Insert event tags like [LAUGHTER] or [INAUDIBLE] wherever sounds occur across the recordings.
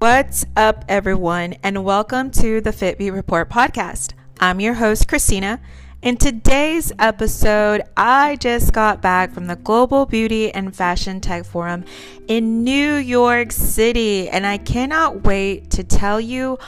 What's up, everyone, and welcome to the Fitbeat Report podcast. I'm your host, Christina. In today's episode, I just got back from the Global Beauty and Fashion Tech Forum in New York City, and I cannot wait to tell you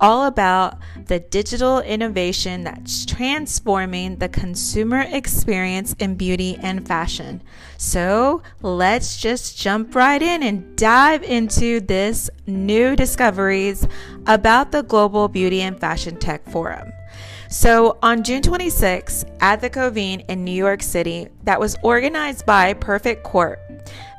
all about the digital innovation that's transforming the consumer experience in beauty and fashion. So let's just jump right in and dive into this new discoveries about the Global Beauty and Fashion Tech Forum. So, on June 26 at the Convene in New York City, that was organized by Perfect Corp,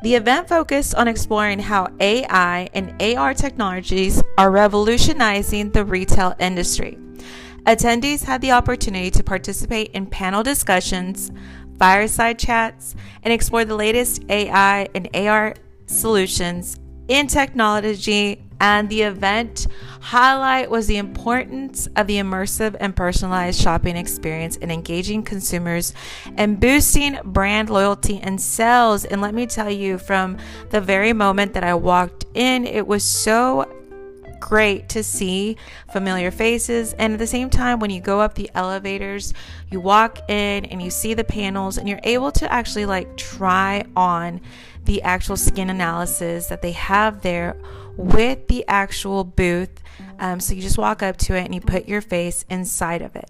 the event focused on exploring how AI and AR technologies are revolutionizing the retail industry. Attendees had the opportunity to participate in panel discussions, fireside chats, and explore the latest AI and AR solutions in technology and the event highlight was the importance of the immersive and personalized shopping experience in engaging consumers and boosting brand loyalty and sales. And let me tell you, from the very moment that I walked in, it was so great to see familiar faces. And at the same time, when you go up the elevators, you walk in and you see the panels, and you're able to actually like try on the actual skin analysis that they have there with the actual booth. Um, so you just walk up to it and you put your face inside of it.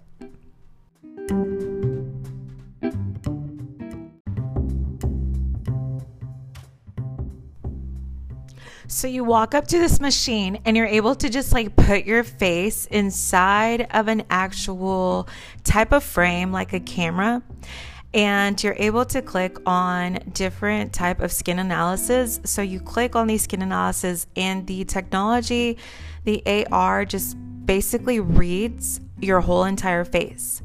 So you walk up to this machine and you're able to just like put your face inside of an actual type of frame like a camera and you're able to click on different type of skin analysis. So you click on these skin analysis and the technology the ar just basically reads your whole entire face.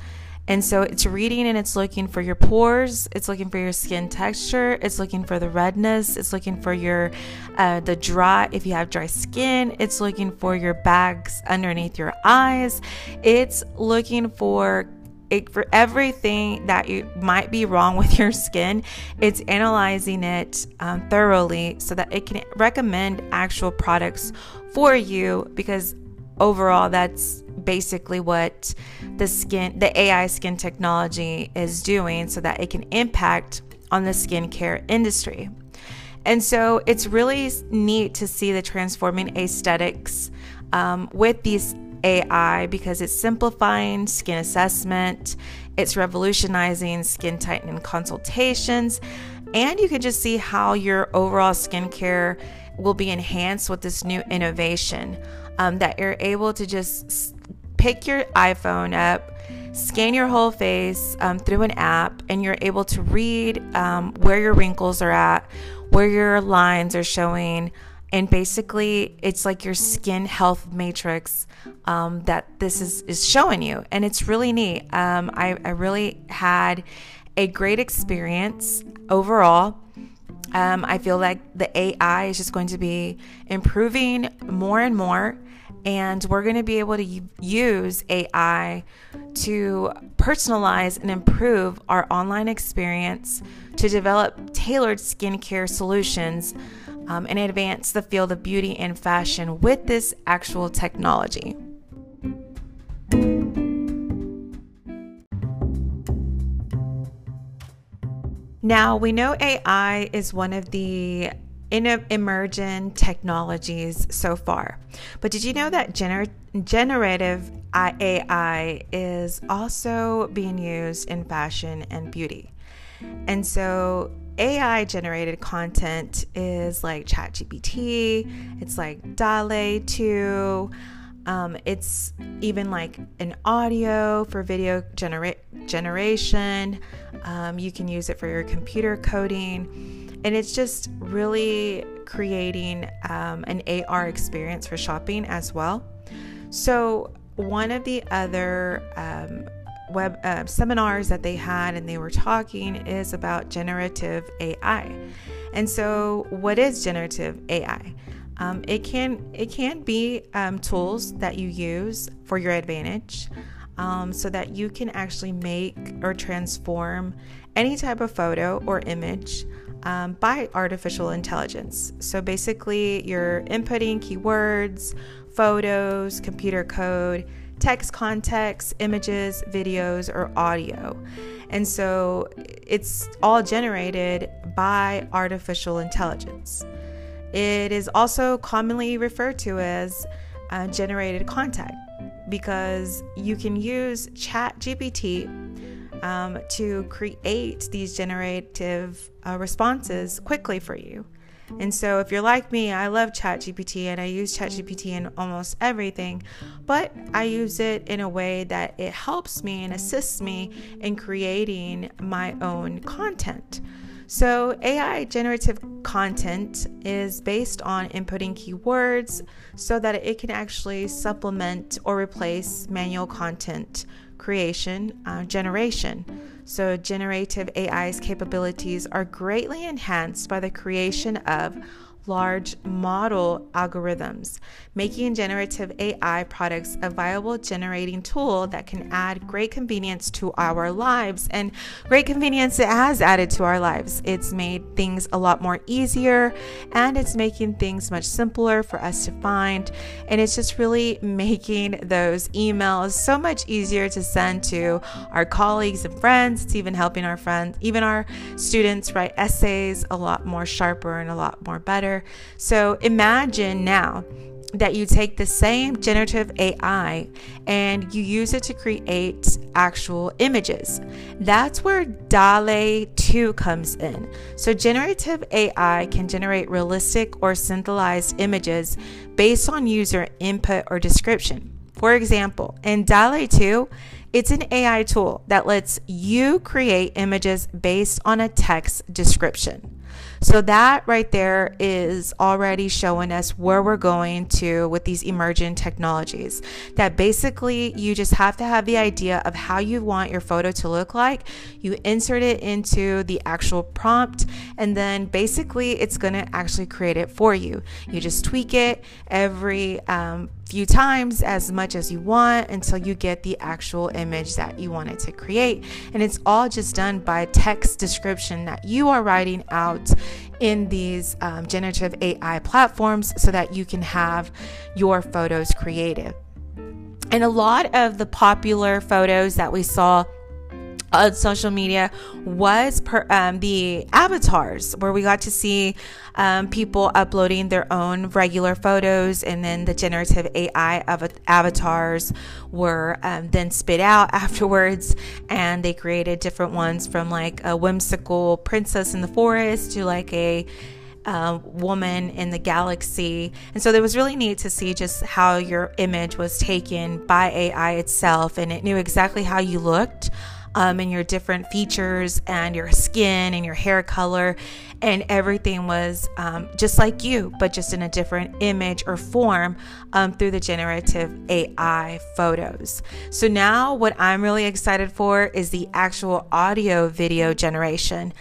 And so it's reading and it's looking for your pores it's looking for your skin texture it's looking for the redness it's looking for your uh, the dry if you have dry skin it's looking for your bags underneath your eyes. It's looking for it, for everything that you might be wrong with your skin, it's analyzing it um, thoroughly so that it can recommend actual products for you because overall that's basically what the skin the AI skin technology is doing so that it can impact on the skincare industry. And so it's really neat to see the transforming aesthetics um, with these AI because it's simplifying skin assessment, it's revolutionizing skin tightening consultations, and you can just see how your overall skincare will be enhanced with this new innovation. Um, that you're able to just pick your iPhone up, scan your whole face um, through an app, and you're able to read um, where your wrinkles are at, where your lines are showing and basically it's like your skin health matrix um, that this is, is showing you. And it's really neat. Um, I, I, really had a great experience overall. Um, i feel like the ai is just going to be improving more and more. And we're going to be able to use ai to personalize and improve our online experience to develop tailored skincare solutions um, and advance the field of beauty and fashion with this actual technology. Now, we know AI is one of the emerging technologies so far. But did you know that gener- generative AI is also being used in fashion and beauty? And so AI generated content is like ChatGPT, it's like DALL-E 2, um, it's even like an audio for video genera- generation. Um, you can use it for your computer coding. And it's just really creating um, an AR experience for shopping as well. So, one of the other um, web uh, seminars that they had and they were talking is about generative AI. And so, what is generative AI? Um, it can it can be um, tools that you use for your advantage, um, so that you can actually make or transform any type of photo or image um, by artificial intelligence. So basically, you're inputting keywords, photos, computer code, text context, images, videos, or audio. And so it's all generated by artificial intelligence. It is also commonly referred to as uh, generated content because you can use ChatGPT um, to create these generative uh, responses quickly for you. And so, if you're like me, I love ChatGPT and I use ChatGPT in almost everything, but I use it in a way that it helps me and assists me in creating my own content. So, AI generative content is based on inputting keywords so that it can actually supplement or replace manual content creation uh, generation. So, generative AI's capabilities are greatly enhanced by the creation of large model algorithms, making generative AI products a viable generating tool that can add great convenience to our lives. And great convenience it has added to our lives. It's made things a lot more easier and it's making things much simpler for us to find. And it's just really [LAUGHS] making those emails so much easier to send to our colleagues and friends. It's even helping our friends, even our students write essays a lot more sharper and a lot more better. So imagine now that you take the same generative AI and you use it to create actual images. That's where DALL-E 2 comes in. So, generative AI can generate realistic or synthesized images based on user input or description. For example, in DALL-E 2, it's an AI tool that lets you create images based on a text description. So that right there is already showing us where we're going to with these emerging technologies. That basically you just have to have the idea of how you want your photo to look like. You insert it into the actual prompt, and then basically it's going to actually create it for you. You just tweak it every um, few times as much as you want until you get the actual image that you wanted to create. And it's all just done by text description that you are writing out in these um, generative AI platforms so that you can have your photos created. And a lot of the popular photos that we saw on social media was per, um, the avatars, where we got to see um, people uploading their own regular photos, and then the generative AI of avatars were um, then spit out [LAUGHS] afterwards, and they created different ones from like a whimsical princess in the forest to like a uh, woman in the galaxy. And so it was really neat to see just how your image was taken by AI itself and it knew exactly how you looked um, and your different features and your skin and your hair color. And everything was um, just like you, but just in a different image or form um, through the generative AI photos. So now, what I'm really excited for is the actual audio video generation.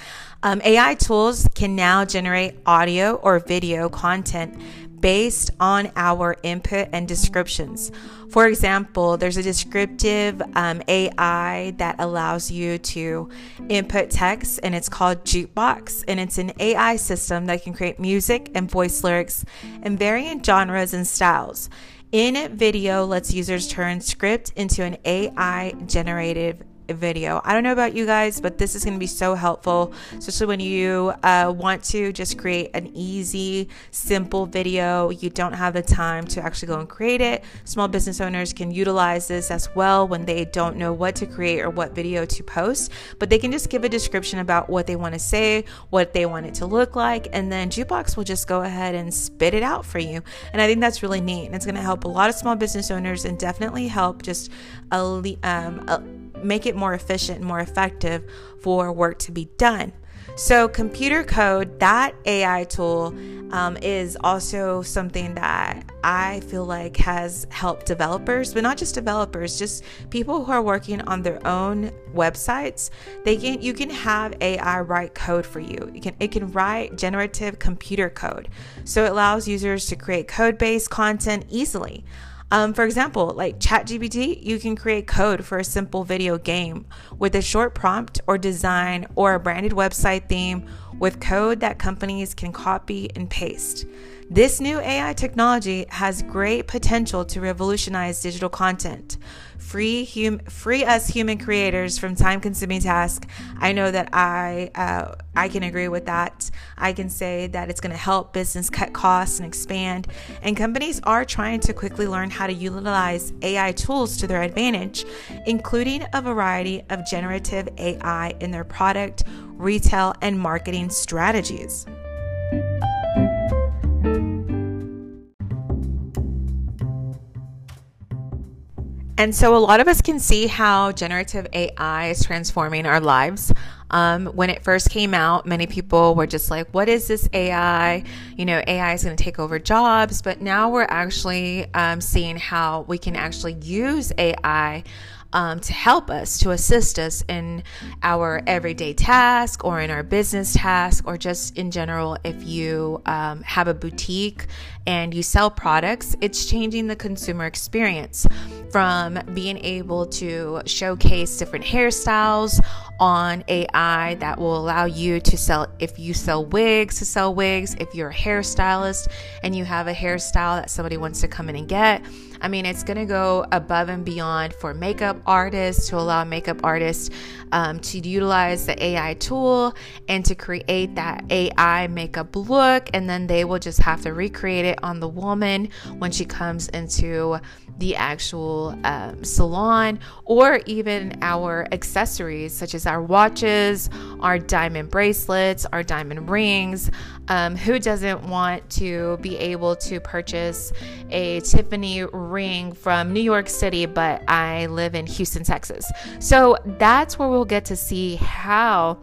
Um, AI tools can now generate audio or video content based on our input and descriptions. For example, there's a descriptive um, AI that allows you to input text, and it's called Jukebox. And it's an AI system that can create music and voice lyrics in varying genres and styles. InVideo lets users turn script into an AI generated video. I don't know about you guys, but this is going to be so helpful, especially when you uh, want to just create an easy, simple video. You don't have the time to actually go and create it. Small business owners can utilize this as well when they don't know what to create or what video to post, but they can just give a description about what they want to say, what they want it to look like, and then Jukebox will just go ahead and spit it out for you. And I think that's really neat. And it's going to help a lot of small business owners and definitely help just a, um, a make it more efficient more effective for work to be done. So, computer code, that AI tool, um, is also something that I feel like has helped developers, but not just developers, just people who are working on their own websites. They can you can have AI write code for you. You can it can write generative computer code, so it allows users to create code based content easily. Um, for example, like ChatGPT, you can create code for a simple video game with a short prompt or design or a branded website theme with code that companies can copy and paste. This new AI technology has great potential to revolutionize digital content free hum- free us human creators from time-consuming tasks. I know that I uh, I can agree with that. I can say that it's going to help business cut costs and expand. And companies are trying to quickly learn how to utilize AI tools to their advantage, including a variety of generative AI in their product, retail, and marketing strategies. And so a lot of us can see how generative AI is transforming our lives. Um, when it first came out, many people were just like, what is this AI? You know, AI is going to take over jobs. But now we're actually um, seeing how we can actually use AI um, to help us, to assist us in our everyday task or in our business task, or just in general, if you um, have a boutique and you sell products, it's changing the consumer experience from being able to showcase different hairstyles on AI that will allow you to sell, if you sell wigs, to sell wigs, if you're a hairstylist and you have a hairstyle that somebody wants to come in and get. I mean, it's going to go above and beyond for makeup artists to allow makeup artists um, to utilize the AI tool and to create that AI makeup look. And then they will just have to recreate it on the woman when she comes into the actual um, salon or even our accessories, such as our watches, our diamond bracelets, our diamond rings. Um, who doesn't want to be able to purchase a Tiffany ring from New York City, but I live in Houston, Texas? So that's where we'll get to see how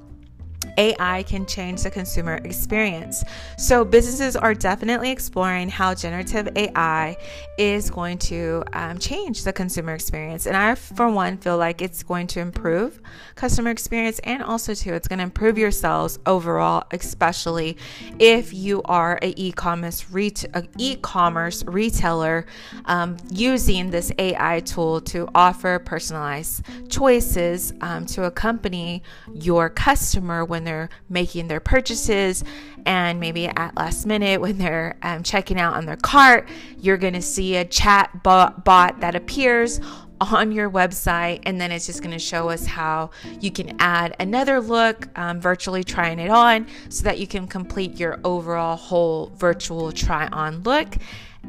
AI can change the consumer experience. So, businesses are definitely exploring how generative AI is going to um, change the consumer experience. And I, for one, feel like it's going to improve customer experience and also, too, it's going to improve your sales overall, especially if you are a e-commerce, ret- a e-commerce retailer um, using this AI tool to offer personalized choices um, to accompany your customer when they're making their purchases and maybe at last minute when they're um, checking out on their cart you're going to see a chat bot, that appears on your website and then it's just going to show us how you can add another look um, virtually trying it on so that you can complete your overall whole virtual try on look.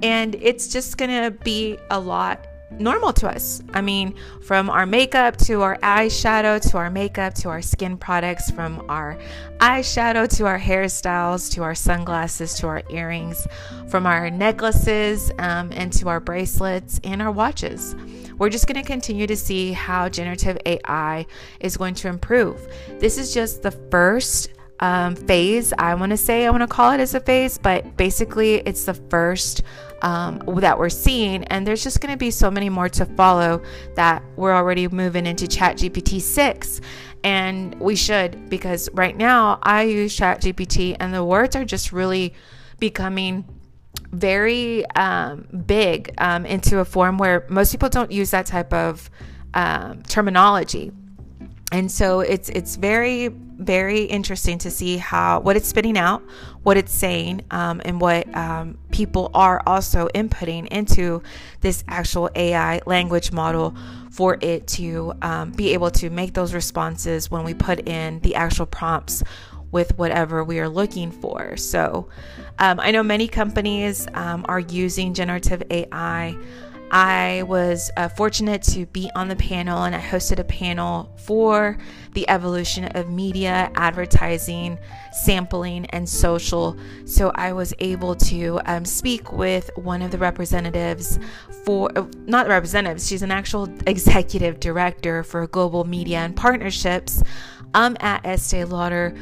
And it's just going to be a lot normal to us. I mean, from our makeup to our eyeshadow to our makeup to our skin products, from our eyeshadow to our hairstyles to our sunglasses to our earrings, from our necklaces um, and to our bracelets and our watches. We're just going to continue to see how generative AI is going to improve. This is just the first um, phase. I want to say, I want to call it as a phase, but basically, it's the first um, that we're seeing. And there's just going to be so many more to follow that we're already moving into ChatGPT 6. And we should, because right now I use ChatGPT and the words are just really becoming very um, big um, into a form where most people don't use that type of um, terminology and so it's it's very very interesting to see how what it's spitting out what it's saying um, and what um, people are also inputting into this actual ai language model for it to um, be able to make those responses when we put in the actual prompts with whatever we are looking for. So um, i know many companies um, are using generative ai I was uh, fortunate to be on the panel and I hosted a panel for the evolution of media, advertising, sampling, and social. So I was able to um, speak with one of the representatives for, uh, not representatives, she's an actual executive director for global media and partnerships um, at Estee Lauder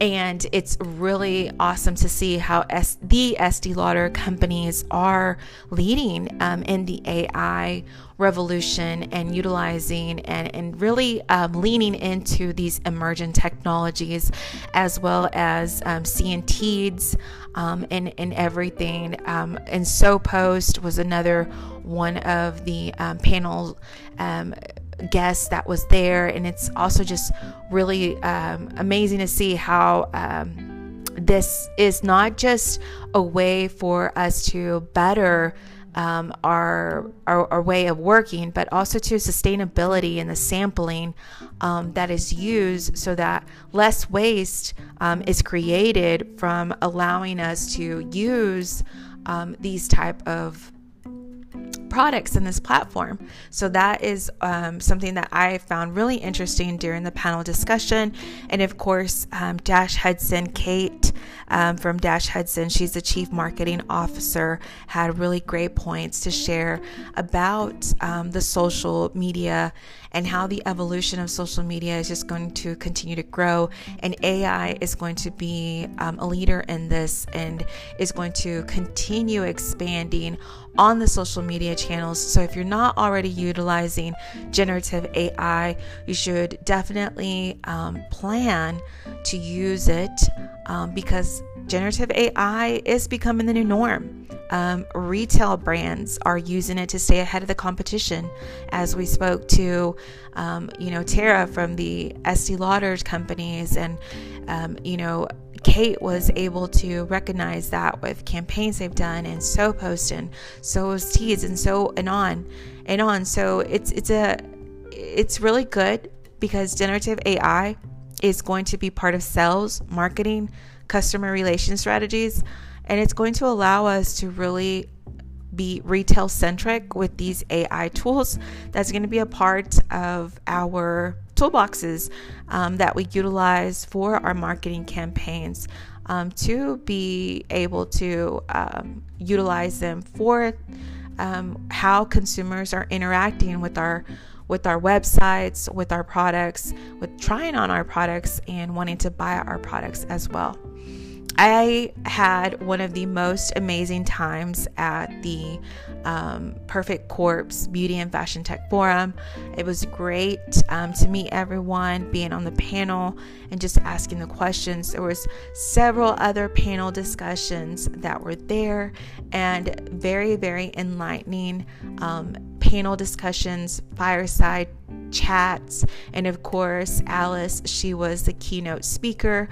and it's really awesome to see how S- the Estee Lauder companies are leading um, in the AI revolution and utilizing and, and really um, leaning into these emerging technologies as well as um, Teads um, and, and everything. Um, and SoPost was another one of the um, panel guests that was there. And it's also just really um, amazing to see how um, this is not just a way for us to better um, our, our, our way of working, but also to sustainability and the sampling um, that is used, so that less waste um, is created from allowing us to use um, these type of products in this platform. So that is um, something that I found really interesting during the panel discussion. And of course, um, Dash Hudson, Kate um, from Dash Hudson, she's the chief marketing officer, had really great points to share about um, the social media and how the evolution of social media is just going to continue to grow. And AI is going to be um, a leader in this and is going to continue expanding on the social media channels. So if you're not already utilizing generative AI, you should definitely um, plan to use it um, because generative AI is becoming the new norm. Um, retail brands are using it to stay ahead of the competition. As we spoke to, um, you know, Tara from the Estee Lauder companies, and um, you know, Kate was able to recognize that with campaigns they've done, and SoPost and so was Teads, and so and on and on. So it's it's a it's really good because generative AI is going to be part of sales, marketing, customer relation strategies and it's going to allow us to really be retail centric with these AI tools. That's going to be a part of our toolboxes um, that we utilize for our marketing campaigns um, to be able to um, utilize them for um, how consumers are interacting with our with our websites, with our products, with trying on our products and wanting to buy our products as well. I had one of the most amazing times at the um, Perfect Corp's Beauty and Fashion Tech Forum. It was great um, to meet everyone, being on the panel, and just asking the questions. There was several other panel discussions that were there, and very, very enlightening um, panel discussions, fireside chats, and of course, Alice. She was the keynote speaker.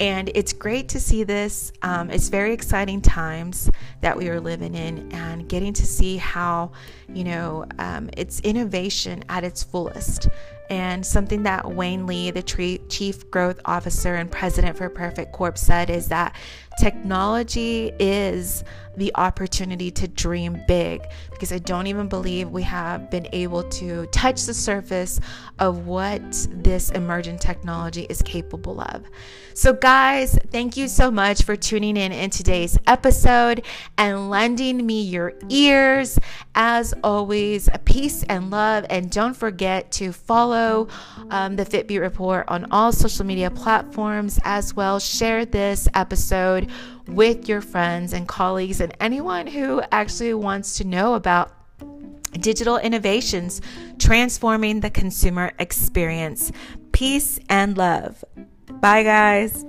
And it's great to see this. Um, it's very exciting times that we are living in and getting to see how, you know, um, it's innovation at its fullest. And something that Wayne Liu, the chief growth officer and president for Perfect Corp, said is that technology is the opportunity to dream big because I don't even believe we have been able to touch the surface of what this emergent technology is capable of. So, guys, thank you so much for tuning in in today's episode and lending me your ears. As always, peace and love. And don't forget to follow um, the Fitbeat Report on all social media platforms as well. Share this episode with your friends and colleagues and anyone who actually wants to know about digital innovations transforming the consumer experience. Peace and love. Bye, guys.